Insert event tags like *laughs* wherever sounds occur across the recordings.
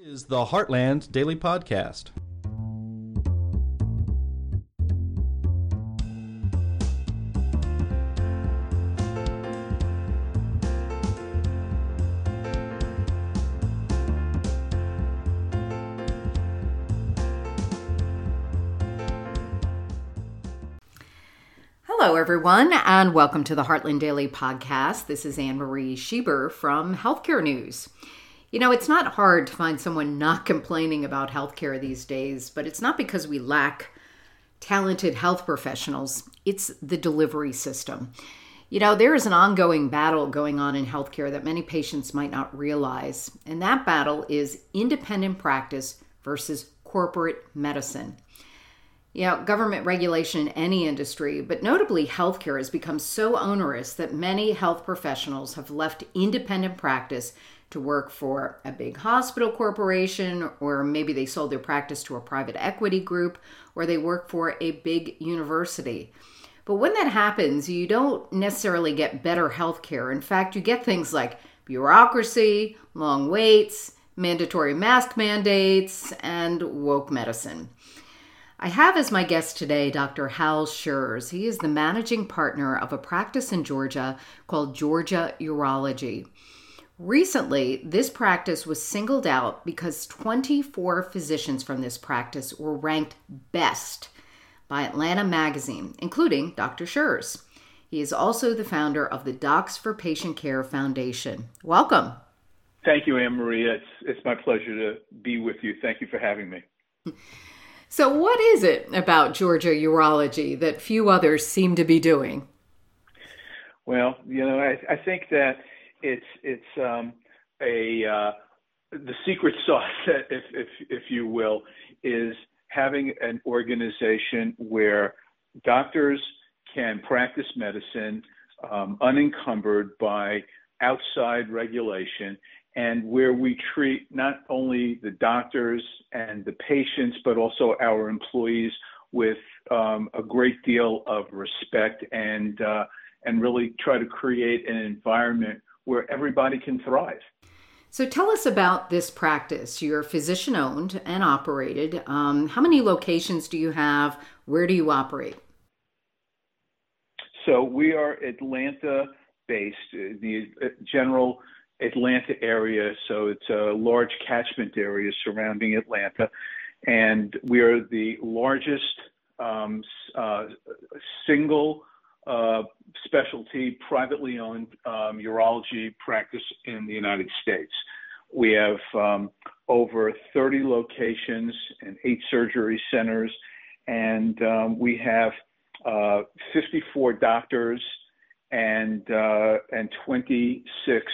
is the Heartland Daily Podcast. Hello, everyone, and welcome to the Heartland Daily Podcast. This is Anne Marie Schieber from Healthcare News. You know, it's not hard to find someone not *laughs* complaining about healthcare these days, but it's not because we lack talented health professionals, it's the delivery system. You know, there is an ongoing battle going on in healthcare that many patients might not realize, and that battle is independent practice versus corporate medicine. You know, government regulation in any industry, but notably healthcare, has become so onerous that many health professionals have left independent practice to work for a big hospital corporation, or maybe they sold their practice to a private equity group, or they work for a big university. But when that happens, you don't necessarily get better health care. In fact, you get things like bureaucracy, long waits, mandatory mask mandates, and woke medicine. I have as my guest today Dr. Hal Scherz. He is the managing partner of a practice in Georgia called Georgia Urology. Recently, this practice was singled out because 24 physicians from this practice were ranked best by Atlanta Magazine, including Dr. Scherz. He is also the founder of the Docs for Patient Care Foundation. Welcome. Thank you, Anne Maria. It's, it's my pleasure to be with you. Thank you for having me. *laughs* So, what is it about Georgia urology that few others seem to be doing? Well, you know, I, I think that it's it's um, a uh, the secret *laughs* sauce, if if if you will, is having an organization where doctors can practice medicine um, unencumbered by outside regulation and where we treat not only the doctors and the patients, but also our employees with um, a great deal of respect and uh, and really try to create an environment where everybody can thrive. So tell us about this practice. You're physician owned and operated. Um, how many locations do you have? Where do you operate? So we are Atlanta based, the uh, general Atlanta area. So it's a large catchment area surrounding Atlanta. And we are the largest um, uh, single uh, specialty, privately owned um, urology practice in the United States. We have um, over 30 locations and eight surgery centers, and um, we have uh, 54 doctors and uh, and 26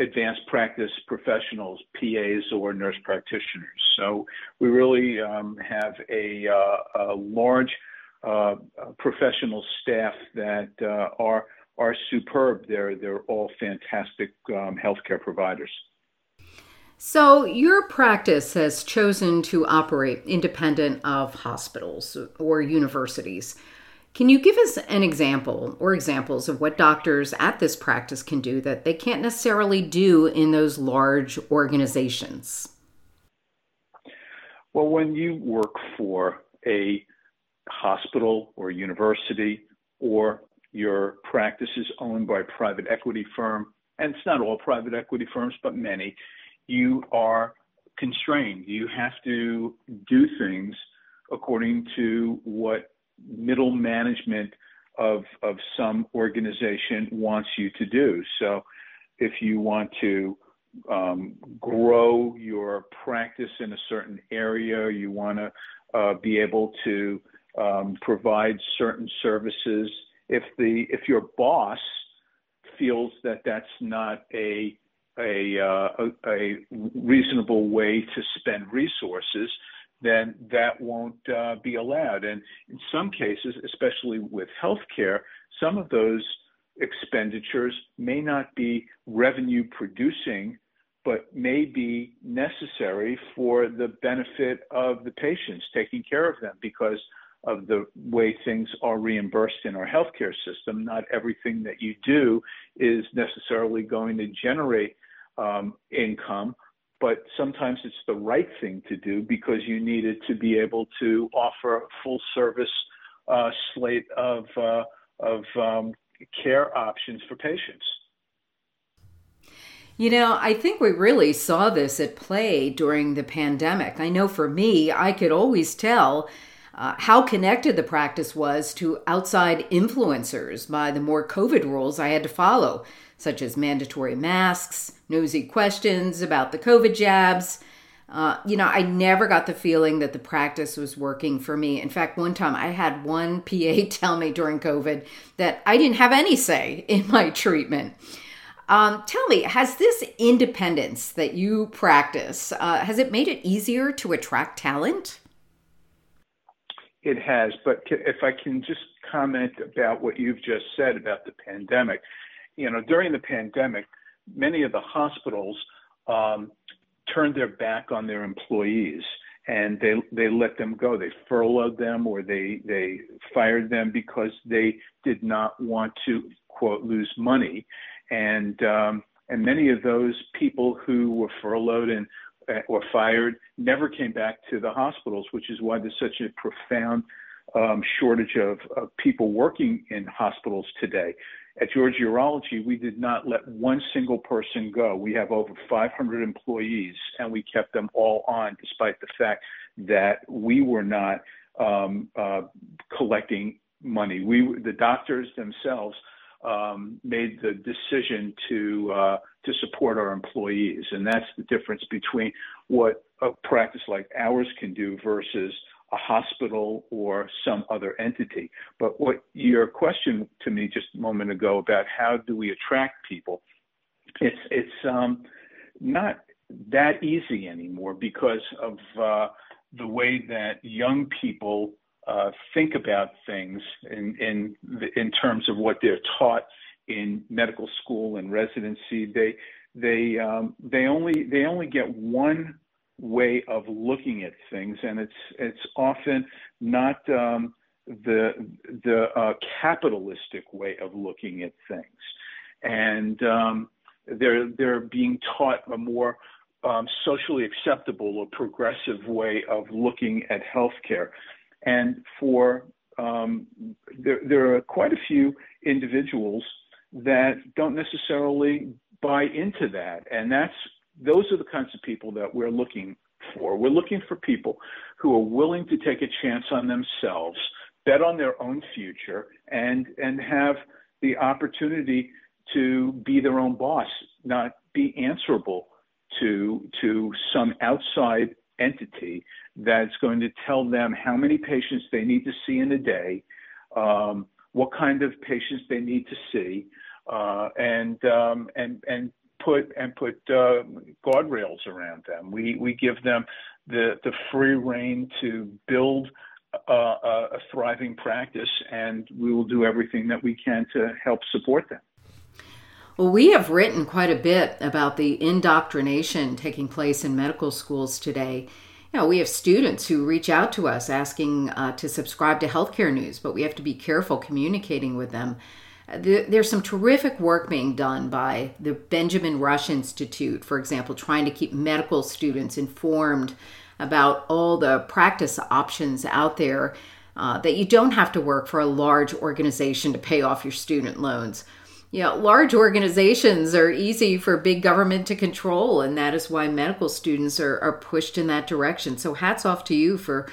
advanced practice professionals, PAs or nurse practitioners. So we really um, have a, uh, a large uh, professional staff that uh, are are superb. They're they're all fantastic um, healthcare providers. So your practice has chosen to operate independent of hospitals or universities. Can you give us an example or examples of what doctors at this practice can do that they can't necessarily do in those large organizations? Well, when you work for a hospital or university or your practice is owned by a private equity firm, and it's not all private equity firms, but many, you are constrained. You have to do things according to what middle management of, of some organization wants you to do. So if you want to um, grow your practice in a certain area, you want to uh, be able to um, provide certain services. If the if your boss feels that that's not a a, uh, a, a reasonable way to spend resources, then that won't uh, be allowed. And in some cases, especially with healthcare, some of those expenditures may not be revenue producing, but may be necessary for the benefit of the patients, taking care of them because of the way things are reimbursed in our healthcare system. Not everything that you do is necessarily going to generate um, income, but sometimes it's the right thing to do because you needed to be able to offer a full service uh, slate of, uh, of um, care options for patients. You know, I think we really saw this at play during the pandemic. I know for me, I could always tell uh, how connected the practice was to outside influencers by the more COVID rules I had to follow, such as mandatory masks, nosy questions about the COVID jabs. Uh, you know, I never got the feeling that the practice was working for me. In fact, one time I had one *laughs* PA tell me during COVID that I didn't have any say in *laughs* my treatment. Um, tell me, has this independence that you practice uh, has it made it easier to attract talent? It has, but if I can just comment about what you've just said about the pandemic, you know, during the pandemic, many of the hospitals um, turned their back on their employees and they they let them go. They furloughed them or they they fired them because they did not want to quote lose money and um, and many of those people who were furloughed and or fired never came back to the hospitals, which is why there's such a profound um, shortage of, of people working in hospitals today. At Georgia Urology, we did not let one single person go. We have over 500 employees, and we kept them all on, despite the fact that we were not um, uh, collecting money. We, the doctors themselves, made the decision to uh, to support our employees, and that's the difference between what a practice like ours can do versus a hospital or some other entity. But what your question to me just a moment ago about how do we attract people, it's it's um, not that easy anymore because of uh, the way that young people uh, think about things in, in, in terms of what they're taught in medical school and residency. They, they, um, they, only, they only get one way of looking at things, and it's, it's often not um, the, the uh, capitalistic way of looking at things. And um, they're, they're being taught a more um, socially acceptable or progressive way of looking at healthcare. And for um, there, there are quite a few individuals that don't necessarily buy into that, and that's those are the kinds of people that we're looking for. We're looking for people who are willing to take a chance on themselves, bet on their own future, and and have the opportunity to be their own boss, not be answerable to to some outside entity that's going to tell them how many patients they need to see in a day, um, what kind of patients they need to see, uh, and um, and and put and put uh, guardrails around them. We we give them the the free reign to build a, a thriving practice, and we will do everything that we can to help support them. Well, we have written quite a bit about the indoctrination taking place in medical schools today. You know, we have students who reach out to us asking uh, to subscribe to healthcare news, but we have to be careful communicating with them. There's some terrific work being done by the Benjamin Rush Institute, for example, trying to keep medical students informed about all the practice options out there. Uh, that you don't have to work for a large organization to pay off your student loans know, large organizations are easy for big government to control, and that is why medical students are, are pushed in that direction. So, hats off to you for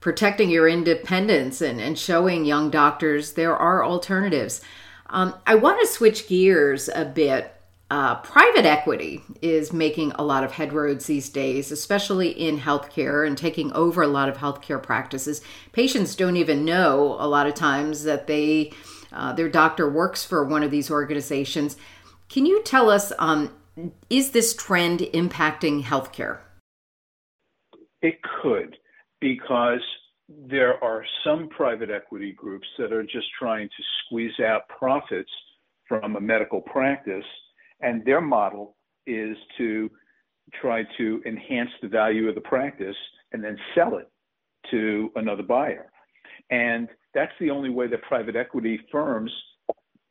protecting your independence and, and showing young doctors there are alternatives. Um, I want to switch gears a bit. Uh, private equity is making a lot of headroads these days, especially in healthcare and taking over a lot of healthcare practices. Patients don't even know a lot of times that they uh, their doctor works for one of these organizations. Can you tell us, um, is this trend impacting healthcare? It could, because there are some private equity groups that are just trying to squeeze out profits from a medical practice, and their model is to try to enhance the value of the practice and then sell it to another buyer. And that's the only way that private equity firms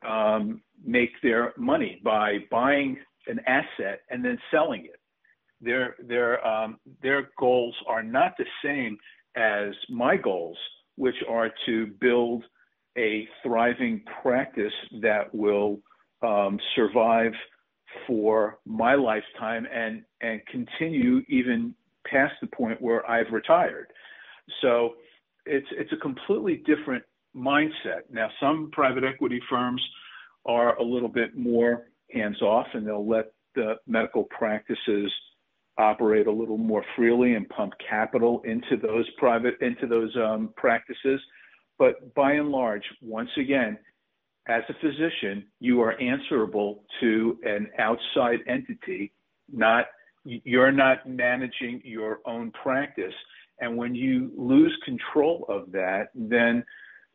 um, make their money by buying an asset and then selling it. their their um, their goals are not the same as my goals, which are to build a thriving practice that will um, survive for my lifetime and and continue even past the point where I've retired. So it's it's a completely different mindset. Now, some private equity firms are a little bit more hands off, and they'll let the medical practices operate a little more freely and pump capital into those private into those um, practices. But by and large, once again, as a physician, you are answerable to an outside entity, not you're not managing your own practice. And when you lose control of that, then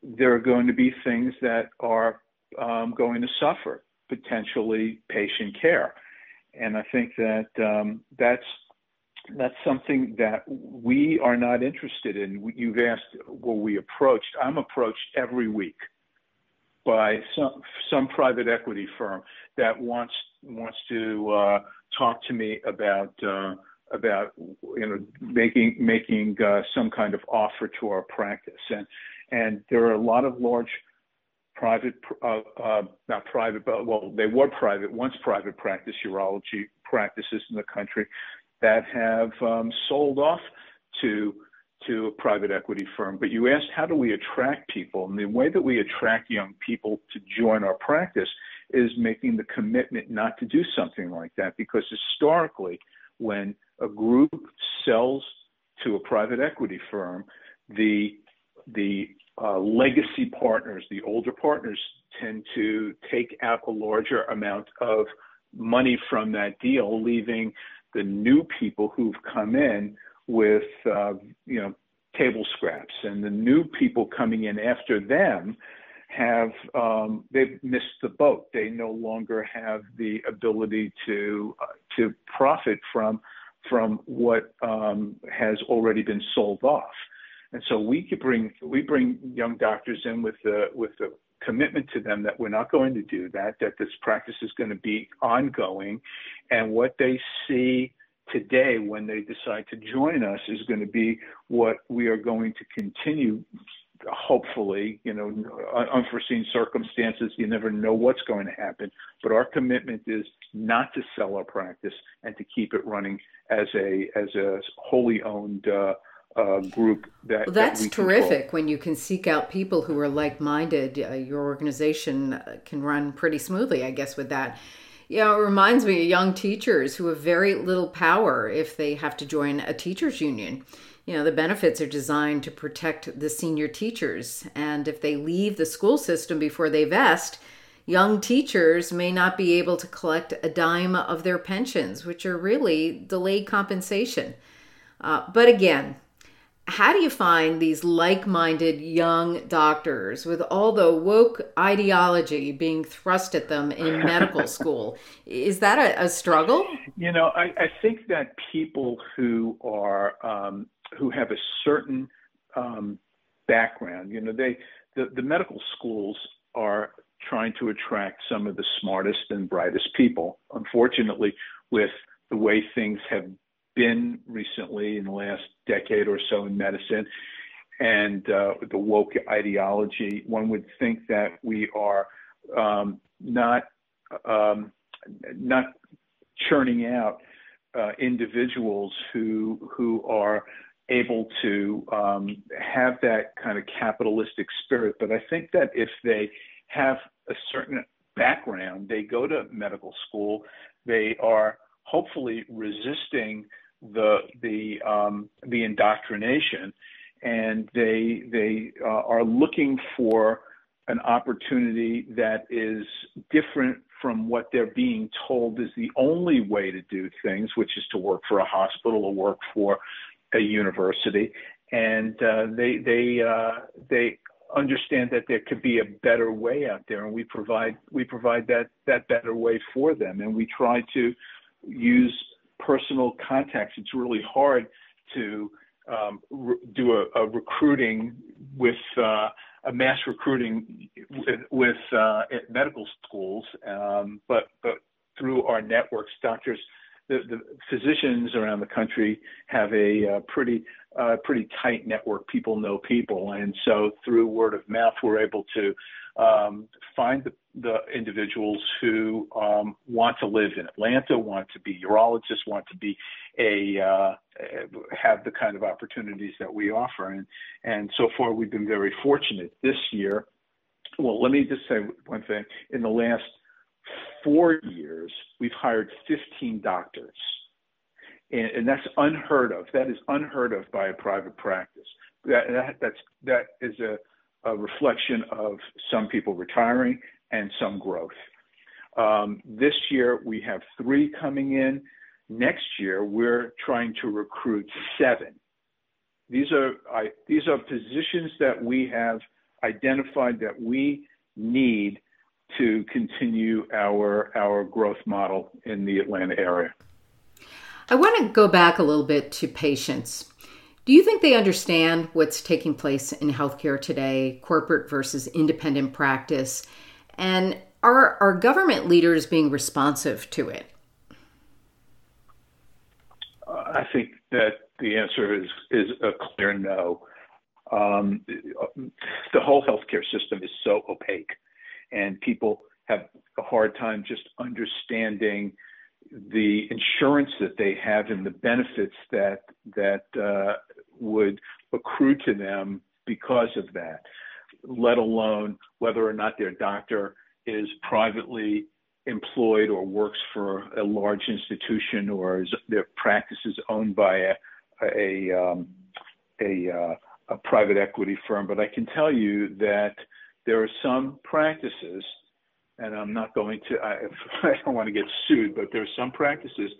there are going to be things that are um, going to suffer, potentially patient care. And I think that um, that's that's something that we are not interested in. You've asked, were we approached? I'm approached every week by some some private equity firm that wants wants to uh, talk to me about uh, about you know making making uh, some kind of offer to our practice and and there are a lot of large private uh, uh, not private but well they were private once private practice urology practices in the country that have um, sold off to to a private equity firm. But you asked, how do we attract people? And the way that we attract young people to join our practice is making the commitment not to do something like that. Because historically, when a group sells to a private equity firm, the the uh, legacy partners, the older partners, tend to take out a larger amount of money from that deal, leaving the new people who've come in with uh, you know table scraps, and the new people coming in after them have um, they've missed the boat. They no longer have the ability to uh, to profit from from what um, has already been sold off. And so we could bring we bring young doctors in with the with the commitment to them that we're not going to do that, that this practice is going to be ongoing, and what they see today when they decide to join us is going to be what we are going to continue hopefully you know unforeseen circumstances you never know what's going to happen but our commitment is not to sell our practice and to keep it running as a as a wholly owned uh, uh, group that well, that's that terrific control. when you can seek out people who are like-minded uh, your organization can run pretty smoothly i guess with that you know, it reminds me of young teachers who have very little power if they have to join a teachers union. You know, the benefits are designed to protect the senior teachers. And if they leave the school system before they vest, young teachers may not be able to collect a dime of their pensions, which are really delayed compensation. Uh, but again, how do you find these like-minded young doctors with all the woke ideology being thrust at them in *laughs* medical school is that a, a, struggle you know I, I, think that people who are um, who have a certain um, background. You know they the, the medical schools are trying to attract some of the smartest and brightest people. Unfortunately with the way things have been recently in the last decade or so in medicine and uh, the woke ideology, one would think that we are um, not um, not churning out uh, individuals who who are able to um, have that kind of capitalistic spirit. But I think that if they have a certain background, they go to medical school, they are hopefully resisting the the um, the indoctrination, and they they uh, are looking for an opportunity that is different from what they're being told is the only way to do things, which is to work for a hospital or work for a university, and uh, they they uh, they understand that there could be a better way out there, and we provide we provide that that better way for them, and we try to use personal contacts. It's really hard to um, re- do a, a, recruiting with uh, a mass recruiting with, with uh, medical schools, um, but but through our networks, doctors the, the physicians around the country have a uh, pretty uh, pretty tight network. People know people, and so through word of mouth, we're able to um, find the, the, individuals who um, want to live in Atlanta, want to be urologists, want to be a uh, have the kind of opportunities that we offer, and and so far we've been very fortunate this year. Well, let me just say one thing. In the last four years, we've hired 15 doctors. And, and, that's unheard of. That is unheard of by a private practice. That, that, that's, that is a, a reflection of some people retiring and some growth. Um, this year, we have three coming in. Next year, we're trying to recruit seven. These are, I, these are positions that we have identified that we need to continue our our growth model in the Atlanta area. I want to go back a little bit to patients. Do you think they understand what's taking place in healthcare today, corporate versus independent practice? And are are government leaders being responsive to it? I think that the answer is is a clear no. Um, the whole healthcare system is so opaque and people have a hard time just understanding the insurance that they have and the benefits that that uh, would accrue to them because of that, let alone whether or not their doctor is privately employed or works for a large institution or is, their practice is owned by a a, um, a, uh, a private equity firm. But I can tell you that there are some practices, and I'm not going to, I, *laughs* I don't want to get sued, but there are some practices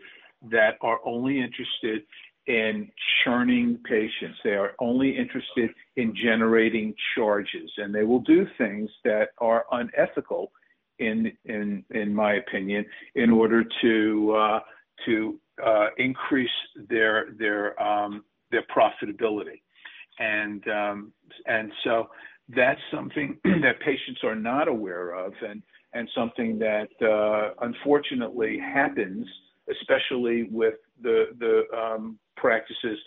that are only interested in churning patients. They are only interested in generating charges, and they will do things that are unethical, in in in my opinion, in order to uh, to uh, increase their their um, their profitability, and um, and so that's something *clears throat* that patients are not aware of and, and something that uh, unfortunately happens, especially with the, the um, practices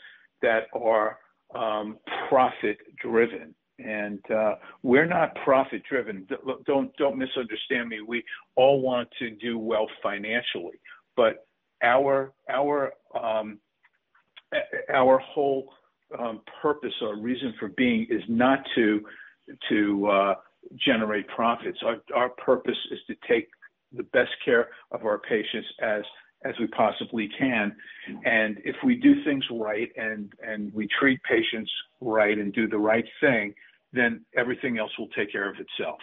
that are um, profit driven. And uh, we're not profit driven. Don't don't misunderstand me. We all want to do well financially, but our our um, our whole um, purpose or reason for being is not to to uh, generate profits. Our, our purpose is to take the best care of our patients as as we possibly can. And if we do things right and and we treat patients right and do the right thing, then everything else will take care of itself.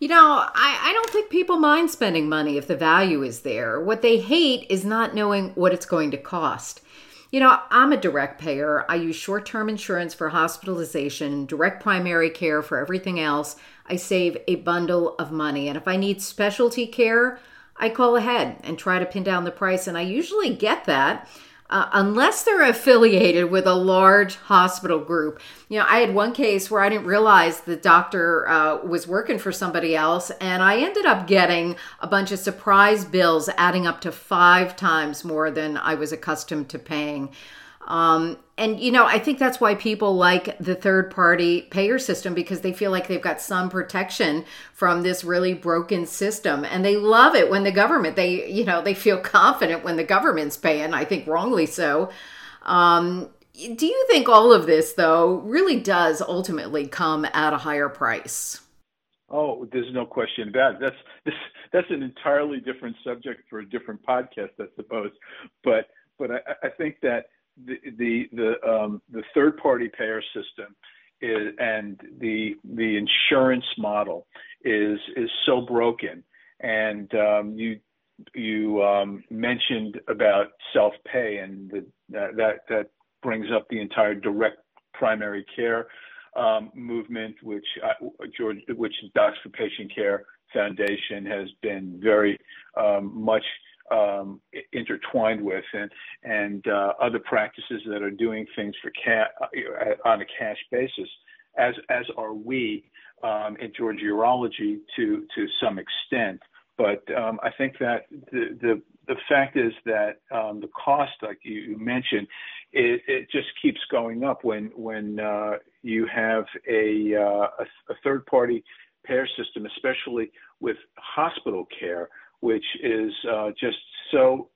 You know, I, I don't think people mind spending money if the value is there. What they hate is not knowing what it's going to cost. You know, I'm a direct payer. I use short term insurance for hospitalization, direct primary care for everything else. I save a bundle of money. And if I need specialty care, I call ahead and try to pin down the price. And I usually get that uh, unless they're affiliated with a large hospital group. You know, I had one case where I didn't realize the doctor uh, was working for somebody else, and I ended up getting a bunch of surprise bills adding up to five times more than I was accustomed to paying. Um, and you know, I think that's why people like the third party payer system because they feel like they've got some protection from this really broken system. And they love it when the government, they, you know, they feel confident when the government's paying, I think wrongly so. Um, do you think all of this, though, really does ultimately come at a higher price? Oh, there's no question about it. That's this, that's an entirely different subject for a different podcast, I suppose. But but I, I think that the the the, um, the third party payer system is, and the the insurance model is is so broken. And um, you you um, mentioned about self pay, and the, that that brings up the entire direct primary care um, movement, which uh, George, which Docs for Patient Care Foundation has been very um, much um, intertwined with, and and uh, other practices that are doing things for ca- uh, on a cash basis, as as are we um, in Georgia Urology to to some extent. But um, I think that the, the, the fact is that um, the cost, like you mentioned, it, it, just keeps going up when when uh, you have a, uh, a, a third party payer system, especially with hospital care, which is uh, just so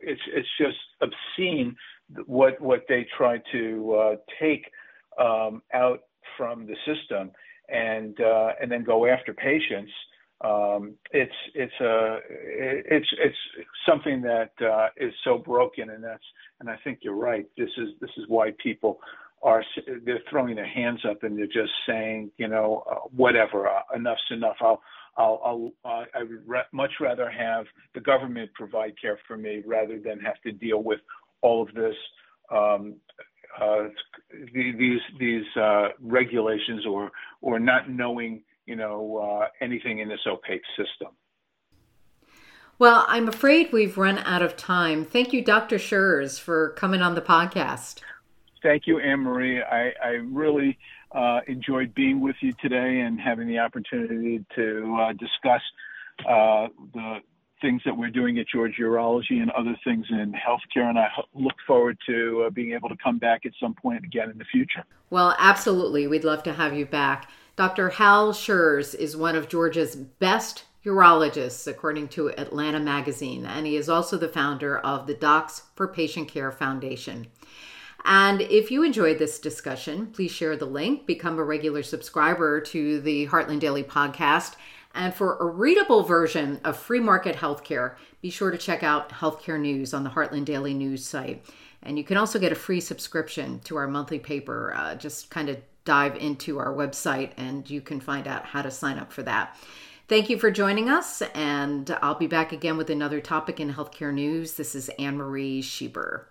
it's it's just obscene what what they try to uh, take um, out from the system and uh, and then go after patients. Um, it's it's a it's it's something that uh, is so broken, and that's and I think you're right. This is this is why people are they're throwing their hands up and they're just saying, you know, uh, whatever, uh, enough's enough. I'll I'll, I'll uh, I would re- much rather have the government provide care for me rather than have to deal with all of this um, uh, these these uh, regulations or or not knowing you know uh, anything in this opaque system. Well, I'm afraid we've run out of time. Thank you, Dr. Scherz, for coming on the podcast. Thank you, Anne Marie. I, I really uh, enjoyed being with you today and having the opportunity to uh, discuss uh, the things that we're doing at Georgia Urology and other things in healthcare. And I look forward to uh, being able to come back at some point again in the future. Well, absolutely. We'd love to have you back. Dr. Hal Scherz is one of Georgia's best urologists, according to Atlanta Magazine, and he is also the founder of the Docs for Patient Care Foundation. And if you enjoyed this discussion, please share the link, become a regular subscriber to the Heartland Daily podcast. And for a readable version of free market healthcare, be sure to check out Healthcare News on the Heartland Daily News site. And you can also get a free subscription to our monthly paper. Uh, just kind of dive into our website and you can find out how to sign up for that. Thank you for joining us, and I'll be back again with another topic in healthcare news. This is Anne Marie Schieber.